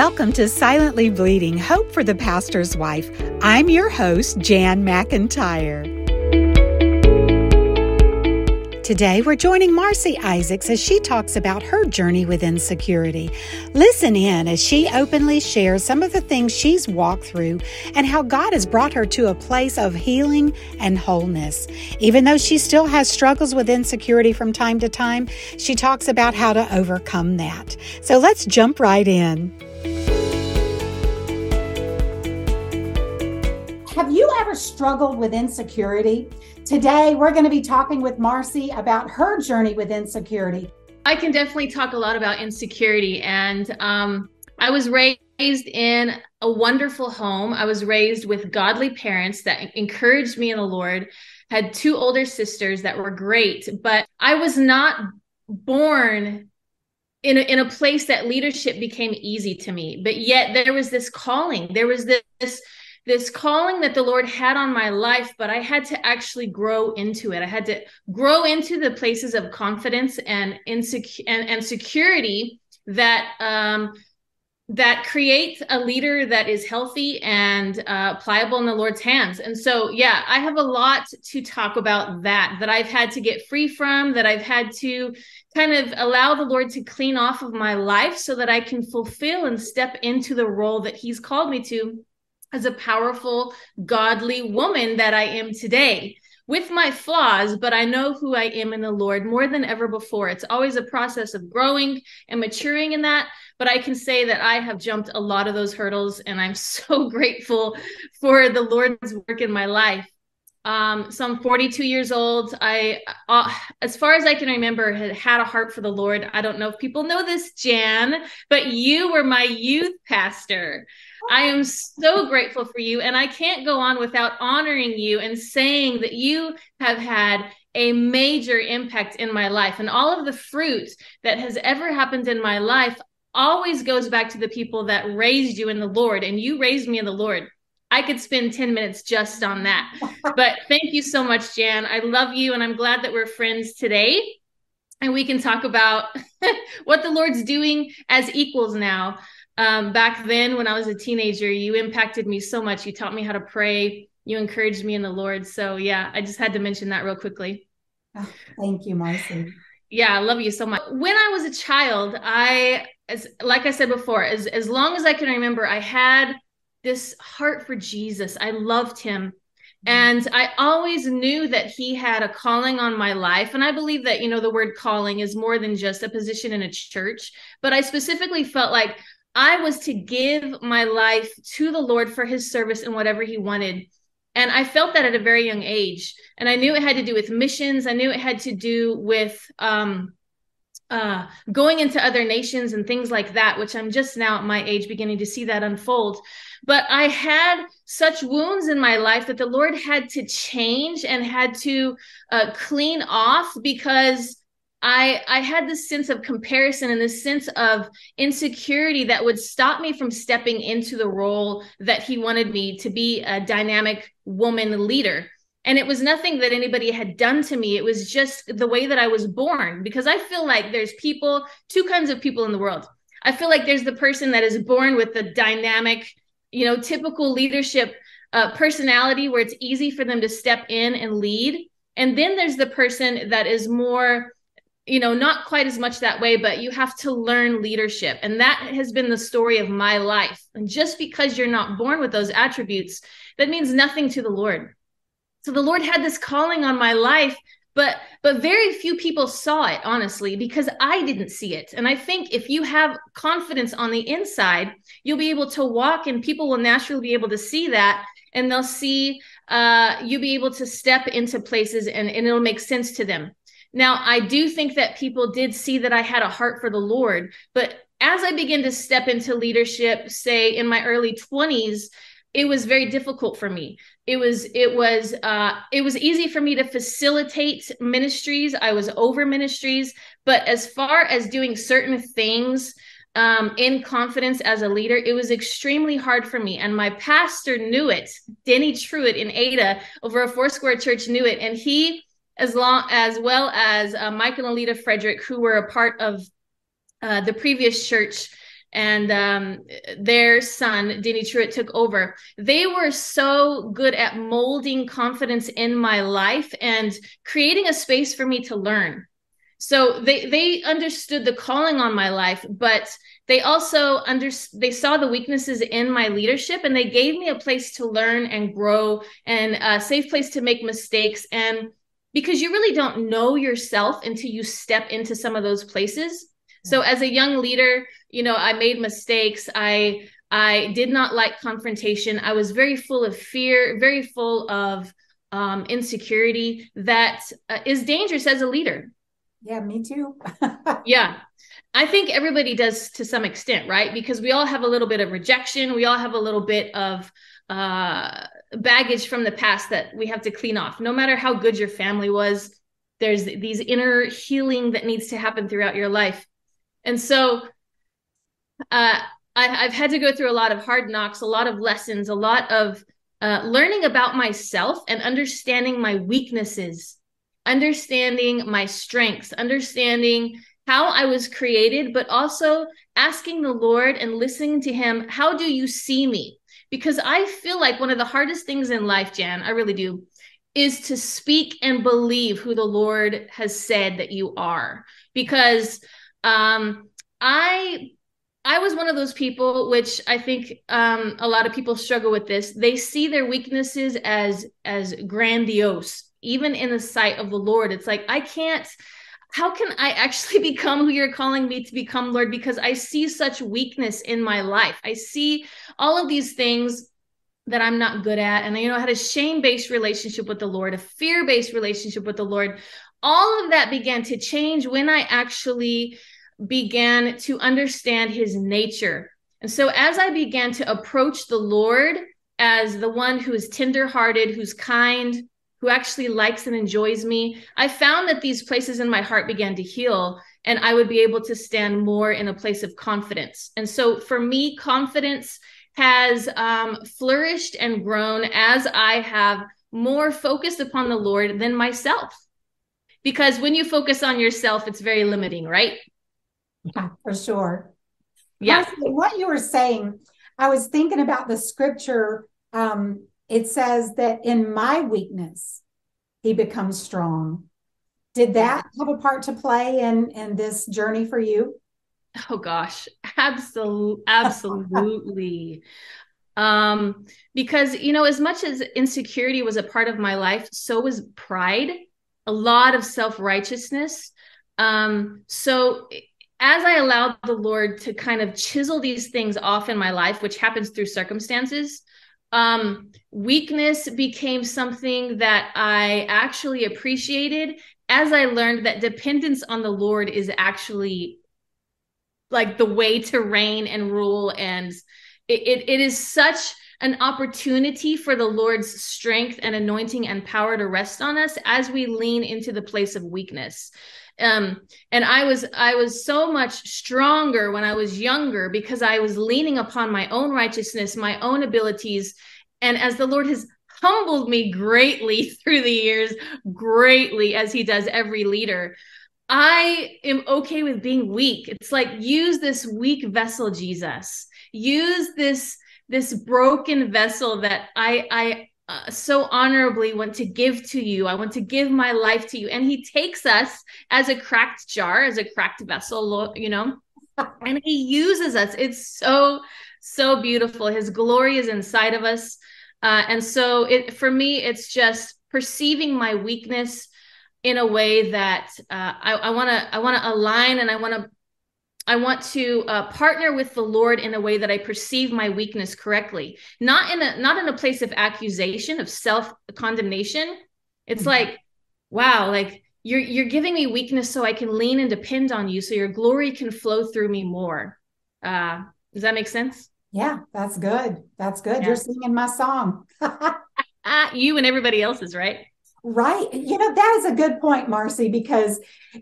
Welcome to Silently Bleeding Hope for the Pastor's Wife. I'm your host, Jan McIntyre. Today, we're joining Marci Isaacs as she talks about her journey with insecurity. Listen in as she openly shares some of the things she's walked through and how God has brought her to a place of healing and wholeness. Even though she still has struggles with insecurity from time to time, she talks about how to overcome that. So let's jump right in. Have you ever struggled with insecurity? Today, we're going to be talking with Marci about her journey with insecurity. I can definitely talk a lot about insecurity. And um, I was raised in a wonderful home. I was raised with godly parents that encouraged me in the Lord, had two older sisters that were great, but I was not born in a, in a place that leadership became easy to me. But yet there was this calling, there was this this calling that the Lord had on my life, but I had to actually grow into it. I had to grow into the places of confidence and insecure and, and security that um, that create a leader that is healthy and uh, pliable in the Lord's hands. And so, yeah, I have a lot to talk about that that I've had to get free from, that I've had to kind of allow the Lord to clean off of my life so that I can fulfill and step into the role that He's called me to as a powerful, godly woman that I am today with my flaws, but I know who I am in the Lord more than ever before. It's always a process of growing and maturing in that. But I can say that I have jumped a lot of those hurdles, and I'm so grateful for the Lord's work in my life. Um, so I'm 42 years old. I, uh, as far as I can remember, had had a heart for the Lord. I don't know if people know this, Jan, but you were my youth pastor. I am so grateful for you. And I can't go on without honoring you and saying that you have had a major impact in my life. And all of the fruit that has ever happened in my life always goes back to the people that raised you in the Lord. And you raised me in the Lord. I could spend 10 minutes just on that. but thank you so much, Jan. I love you. And I'm glad that we're friends today. And we can talk about what the Lord's doing as equals now um, back then when I was a teenager, you impacted me so much. You taught me how to pray. You encouraged me in the Lord. So yeah, I just had to mention that real quickly. Oh, thank you, Marci. Yeah, I love you so much. When I was a child, I, as like I said before, as as long as I can remember, I had this heart for Jesus. I loved him. And I always knew that he had a calling on my life. And I believe that, you know, the word calling is more than just a position in a church. But I specifically felt like I was to give my life to the Lord for his service and whatever he wanted. And I felt that at a very young age. And I knew it had to do with missions. I knew it had to do with um, uh, going into other nations and things like that, which I'm just now at my age beginning to see that unfold. But I had such wounds in my life that the Lord had to change and had to uh, clean off because I I had this sense of comparison and this sense of insecurity that would stop me from stepping into the role that he wanted me to be a dynamic woman leader. And it was nothing that anybody had done to me. It was just the way that I was born because I feel like there's people, two kinds of people in the world. I feel like there's the person that is born with the dynamic, you know, typical leadership uh, personality where it's easy for them to step in and lead. And then there's the person that is more you know not quite as much that way but you have to learn leadership and that has been the story of my life and just because you're not born with those attributes that means nothing to the lord so the lord had this calling on my life but but very few people saw it honestly because i didn't see it and i think if you have confidence on the inside you'll be able to walk and people will naturally be able to see that and they'll see uh, you'll be able to step into places and, and it'll make sense to them now, I do think that people did see that I had a heart for the Lord, but as I began to step into leadership, say in my early 20s, it was very difficult for me. It was it was uh it was easy for me to facilitate ministries. I was over ministries, but as far as doing certain things um, in confidence as a leader, it was extremely hard for me. And my pastor knew it. Denny Truitt in Ada over a Foursquare church knew it. And he as long as well as uh, Mike and Alita Frederick, who were a part of uh, the previous church. And um, their son Denny Truitt took over. They were so good at molding confidence in my life and creating a space for me to learn. So they they understood the calling on my life, but they also under they saw the weaknesses in my leadership, and they gave me a place to learn and grow and a safe place to make mistakes and because you really don't know yourself until you step into some of those places. So as a young leader, you know, I made mistakes. I I did not like confrontation. I was very full of fear, very full of um, insecurity that uh, is dangerous as a leader. Yeah, me too. yeah. I think everybody does to some extent, right? Because we all have a little bit of rejection. We all have a little bit of uh, baggage from the past that we have to clean off. No matter how good your family was, there's these inner healing that needs to happen throughout your life. And so uh, I, have had to go through a lot of hard knocks, a lot of lessons, a lot of uh, learning about myself and understanding my weaknesses, understanding my strengths, understanding how I was created, but also asking the Lord and listening to Him. How do you see me? Because I feel like one of the hardest things in life, Jan, I really do, is to speak and believe who the Lord has said that you are. Because um, I I was one of those people, which I think um, a lot of people struggle with this. They see their weaknesses as as grandiose, even in the sight of the Lord. It's like I can't. How can I actually become who you're calling me to become, Lord? Because I see such weakness in my life. I see all of these things that I'm not good at, and you know, I had a shame based relationship with the Lord, a fear based relationship with the Lord. All of that began to change when I actually began to understand his nature. And so as I began to approach the Lord as the one who is tenderhearted, who's kind, who actually likes and enjoys me, I found that these places in my heart began to heal and I would be able to stand more in a place of confidence. And so for me, confidence has um, flourished and grown as I have more focused upon the Lord than myself. Because when you focus on yourself, it's very limiting, right? Yeah, for sure. Yeah. what you were saying, I was thinking about the scripture. Um, it says that in my weakness, he becomes strong. Did that have a part to play in in this journey for you? Oh gosh, absolutely, absolutely. um, because you know, as much as insecurity was a part of my life, so was pride, a lot of self righteousness. Um, so as I allowed the Lord to kind of chisel these things off in my life, which happens through circumstances, um, weakness became something that I actually appreciated as I learned that dependence on the Lord is actually like the way to reign and rule. And it, it, it is such an opportunity for the Lord's strength and anointing and power to rest on us as we lean into the place of weakness. Um and i was i was so much stronger when i was younger because i was leaning upon my own righteousness my own abilities. And as the lord has humbled me greatly through the years greatly as he does every leader i am okay with being weak. It's like use this weak vessel jesus. Use this this broken vessel that i i uh, so honorably want to give to you. I want to give my life to you. And he takes us as a cracked jar, as a cracked vessel, you know, and he uses us. It's so, so beautiful. His glory is inside of us. Uh, and so it, for me, it's just perceiving my weakness in a way that uh, I want to, I want to align and I want to I want to uh, partner with the Lord in a way that I perceive my weakness correctly, not in a not in a place of accusation of self condemnation. It's mm-hmm. like, wow, like you're you're giving me weakness so I can lean and depend on you, so your glory can flow through me more. Uh, does that make sense? Yeah, that's good. That's good. Yeah. You're singing my song. uh, you and everybody else's, right? Right. You know, that is a good point, Marci, because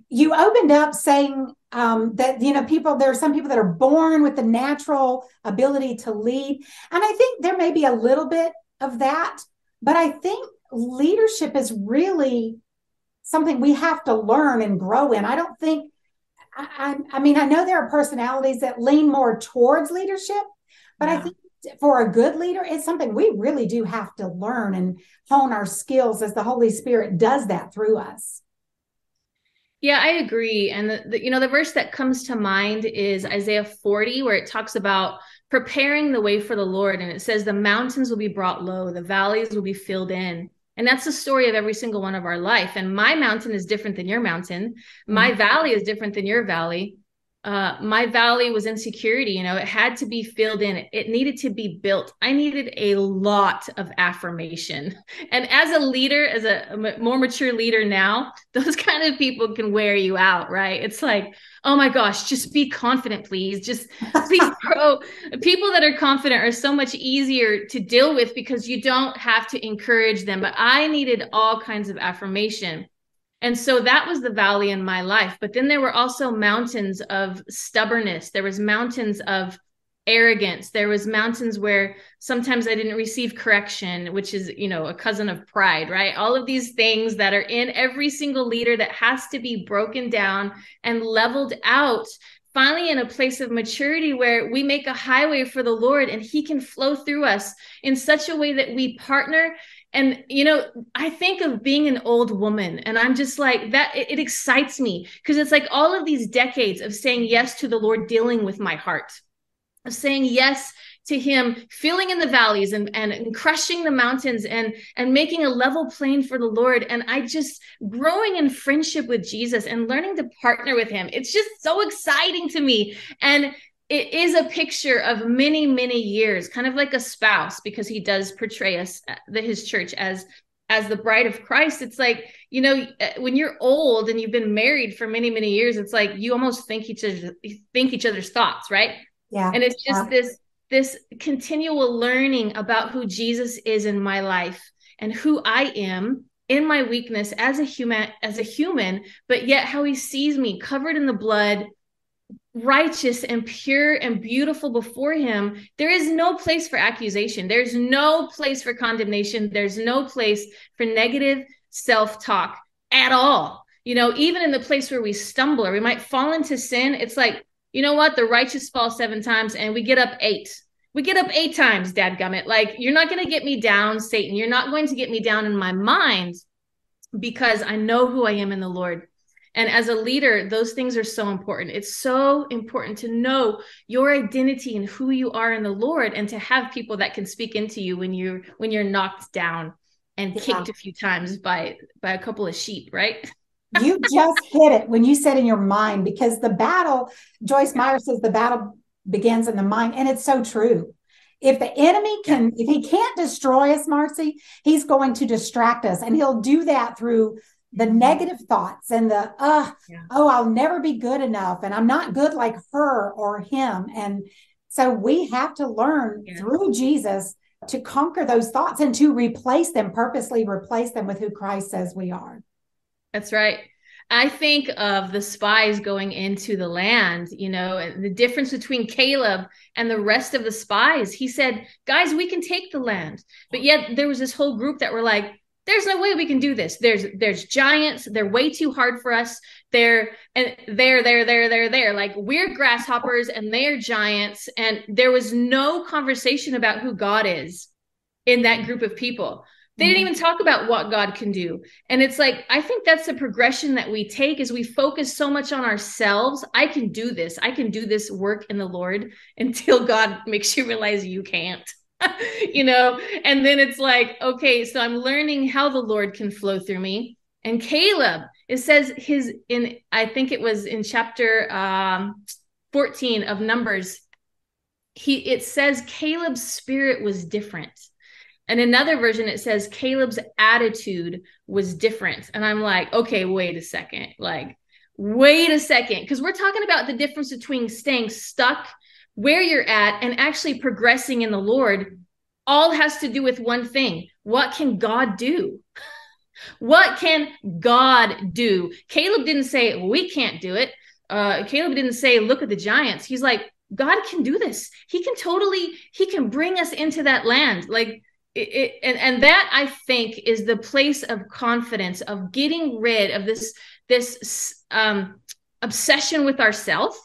you opened up saying um, that, you know, people, there are some people that are born with the natural ability to lead. And I think there may be a little bit of that, but I think leadership is really something we have to learn and grow in. I don't think, I, I, I mean, I know there are personalities that lean more towards leadership, but yeah. I think for a good leader, it's something we really do have to learn and hone our skills as the Holy Spirit does that through us. Yeah, I agree. And the, the, you know, the verse that comes to mind is Isaiah 40, where it talks about preparing the way for the Lord. And it says, the mountains will be brought low, the valleys will be filled in. And that's the story of every single one of our life. And my mountain is different than your mountain. My mm-hmm. valley is different than your valley uh, my valley was insecurity. You know, it had to be filled in. It, needed to be built. I needed a lot of affirmation. And as a leader, as a, a more mature leader now, those kind of people can wear you out, right? It's like, oh my gosh, just be confident, please. Just please grow. People that are confident are so much easier to deal with because you don't have to encourage them. But I needed all kinds of affirmation. And so that was the valley in my life. But then there were also mountains of stubbornness. There was mountains of arrogance. There was mountains where sometimes I didn't receive correction, which is, you know, a cousin of pride, right? All of these things that are in every single leader that has to be broken down and leveled out finally in a place of maturity where we make a highway for the Lord and he can flow through us in such a way that we partner and you know i think of being an old woman and i'm just like that it, it excites me. Because it's like all of these decades of saying yes to the lord dealing with my heart of saying yes to him filling in the valleys and, and, and crushing the mountains and and making a level plane for the lord. And i just growing in friendship with jesus and learning to partner with him it's just so exciting to me. And it is a picture of many many years kind of like a spouse because he does portray us uh, the his church as as the bride of Christ. It's like you know uh, when you're old and you've been married for many many years it's like you almost think each other think each other's thoughts right? Yeah. And it's just yeah. this this continual learning about who Jesus is in my life and who I am in my weakness as a human as a human but yet how he sees me covered in the blood righteous and pure and beautiful before him, there is no place for accusation. There's no place for condemnation. There's no place for negative self talk at all. You know, even in the place where we stumble or we might fall into sin, it's like, you know what? The righteous fall seven times and we get up eight. We get up eight times, dadgummit. Like, you're not going to get me down, Satan. You're not going to get me down in my mind because I know who I am in the Lord. And as a leader, those things are so important. It's so important to know your identity and who you are in the Lord and to have people that can speak into you when you're when you're knocked down and yeah. kicked a few times by by a couple of sheep, right? you just hit it when you said in your mind because the battle, Joyce Meyer says the battle begins in the mind and it's so true. If the enemy can if he can't destroy us, Marci, he's going to distract us and he'll do that through the negative thoughts and the uh yeah. oh i'll never be good enough and i'm not good like her or him. And so we have to learn yeah. through jesus to conquer those thoughts and to replace them purposely replace them with who christ says we are. That's right. I think of the spies going into the land you know the difference between caleb and the rest of the spies. He said guys we can take the land. But yet there was this whole group that were like there's no way we can do this. There's there's giants. They're way too hard for us. They're and they're there there there there. Like we're grasshoppers and they're giants. And there was no conversation about who god is in that group of people. They didn't mm-hmm. even talk about what god can do. And it's like i think that's the progression that we take is we focus so much on ourselves. I can do this. I can do this work in the lord until god makes you realize you can't you know and then it's like okay so i'm learning how the lord can flow through me. And caleb it says his in i think it was in chapter um 14 of numbers he it says caleb's spirit was different. And another version it says caleb's attitude was different. And i'm like okay wait a second. Like wait a second. Because we're talking about the difference between staying stuck where you're at and actually progressing in the Lord all has to do with one thing. What can God do? what can God do? Caleb didn't say, we can't do it. Uh, Caleb didn't say, look at the giants. He's like, God can do this. He can totally, he can bring us into that land. Like, it, it, and, and that I think is the place of confidence of getting rid of this, this, um, obsession with ourself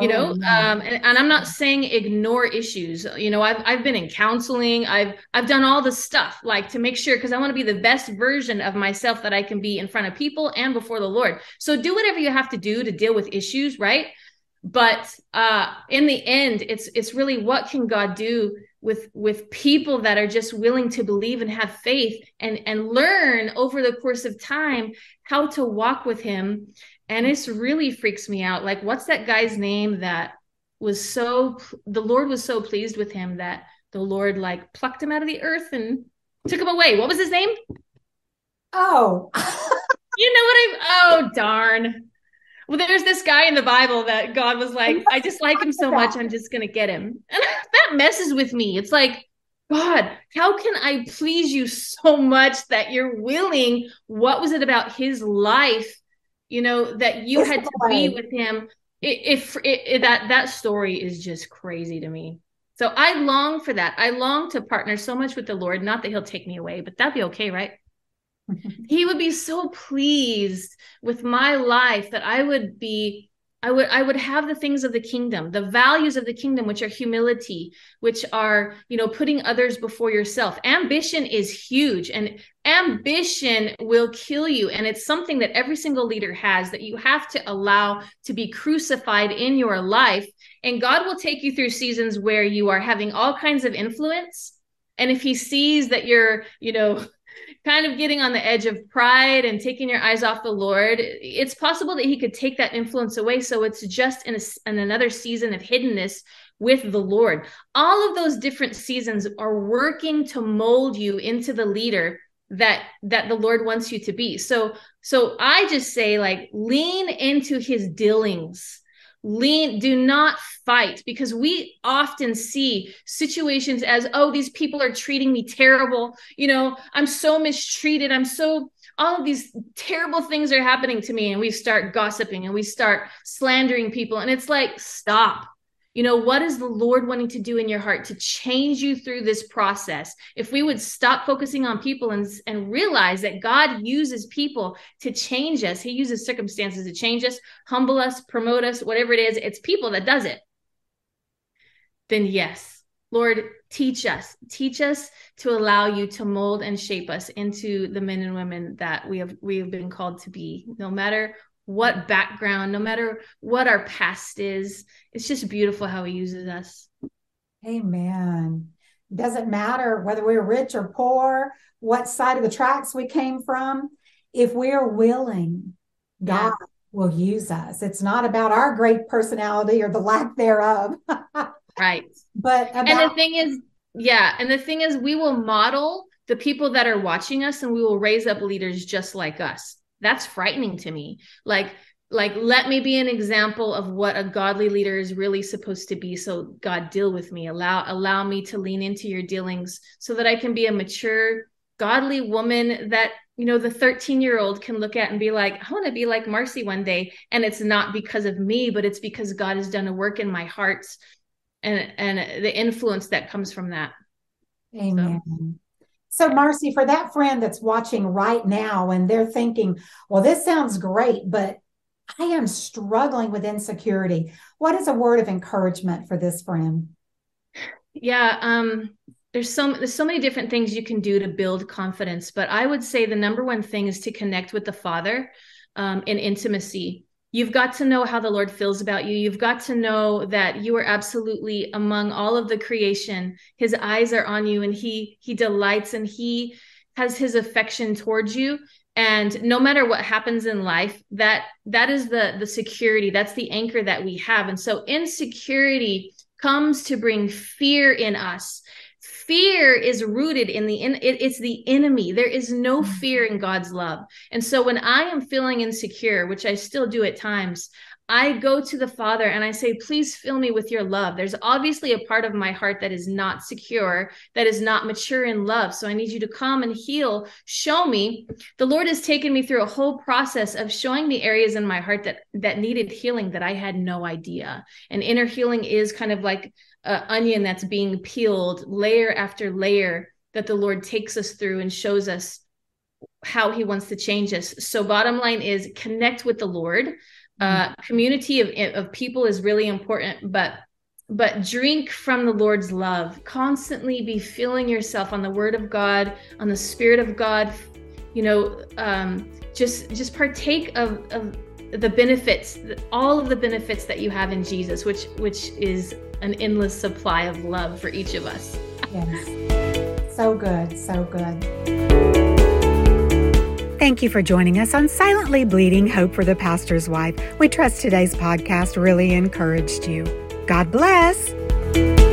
you know oh, um and, and, i'm not saying ignore issues. You know i've i've been in counseling. I've i've done all the stuff like to make sure because i want to be the best version of myself that i can be in front of people and before the lord. So do whatever you have to do to deal with issues right? But uh in the end it's it's really what can god do with with people that are just willing to believe and have faith and and learn over the course of time how to walk with him and it's really freaks me out. Like what's that guy's name that was so the lord was so pleased with him that the lord like plucked him out of the earth and took him away. What was his name? Oh. You know what i oh darn. Well there's this guy in the bible that god was like i just like him so much i'm just gonna get him. And that messes with me. It's like god how can i please you so much that you're willing? What was it about his life you know that you had to be with him. If it, it, that that story is just crazy to me. So i long for that. I long to partner so much with the lord. Not that he'll take me away but that'd be okay right? He would be so pleased with my life that i would be I would I would have the things of the kingdom, the values of the kingdom, which are humility, which are you know putting others before yourself. Ambition is huge, and ambition will kill you, and it's something that every single leader has that you have to allow to be crucified in your life. And God will take you through seasons where you are having all kinds of influence, and if He sees that you're you know kind of getting on the edge of pride and taking your eyes off the Lord, it's possible that He could take that influence away. So it's just in, a, in another season of hiddenness with the Lord. All of those different seasons are working to mold you into the leader that that the lord wants you to be so so i just say like lean into his dealings lean do not fight because we often see situations as oh these people are treating me terrible. You know i'm so mistreated. I'm so all of these terrible things are happening to me and we start gossiping and we start slandering people and it's like stop you know, what is the Lord wanting to do in your heart to change you through this process? If we would stop focusing on people and, and realize that God uses people to change us, He uses circumstances to change us, humble us, promote us, whatever it is, it's people that does it. Then, yes, Lord, teach us, teach us to allow you to mold and shape us into the men and women that we have we have been called to be, no matter what background, no matter what our past is. It's just beautiful how he uses us. Amen. Doesn't matter whether we're rich or poor, what side of the tracks we came from. If we're willing, God yeah. will use us. It's not about our great personality or the lack thereof. right. But about- and the thing is, yeah, and the thing is, we will model the people that are watching us and we will raise up leaders just like us that's frightening to me. Like like let me be an example of what a godly leader is really supposed to be so god deal with me. Allow allow me to lean into your dealings so that i can be a mature godly woman that you know the 13 year old can look at and be like i want to be like marci one day. And it's not because of me but it's because god has done a work in my heart and and the influence that comes from that. Amen. so. So, Marci, for that friend that's watching right now and they're thinking, well, this sounds great, but I am struggling with insecurity. What is a word of encouragement for this friend? Yeah, um, there's so there's so many different things you can do to build confidence, but I would say the number one thing is to connect with the Father um, in intimacy you've got to know how the lord feels about you. You've got to know that you are absolutely among all of the creation. His eyes are on you and he he delights and he has his affection towards you. And no matter what happens in life that that is the the security. That's the anchor that we have. And so insecurity comes to bring fear in us fear is rooted in the in it, it's the enemy there is no mm-hmm. fear in god's love and so when i am feeling insecure which i still do at times I go to the Father and I say, please fill me with your love. There's obviously a part of my heart that is not secure, that is not mature in love. So I need you to come and heal. Show me. The Lord has taken me through a whole process of showing me areas in my heart that that needed healing that I had no idea. And inner healing is kind of like an onion that's being peeled layer after layer that the Lord takes us through and shows us how he wants to change us. So bottom line is connect with the Lord Uh, community of, of people is really important, but but drink from the Lord's love. Constantly be filling yourself on the Word of God, on the Spirit of God. You know, um, just just partake of, of the benefits, all of the benefits that you have in Jesus, which which is an endless supply of love for each of us. Yes, so good, so good. Thank you for joining us on Silently Bleeding Hope for the Pastor's Wife. We trust today's podcast really encouraged you. God bless.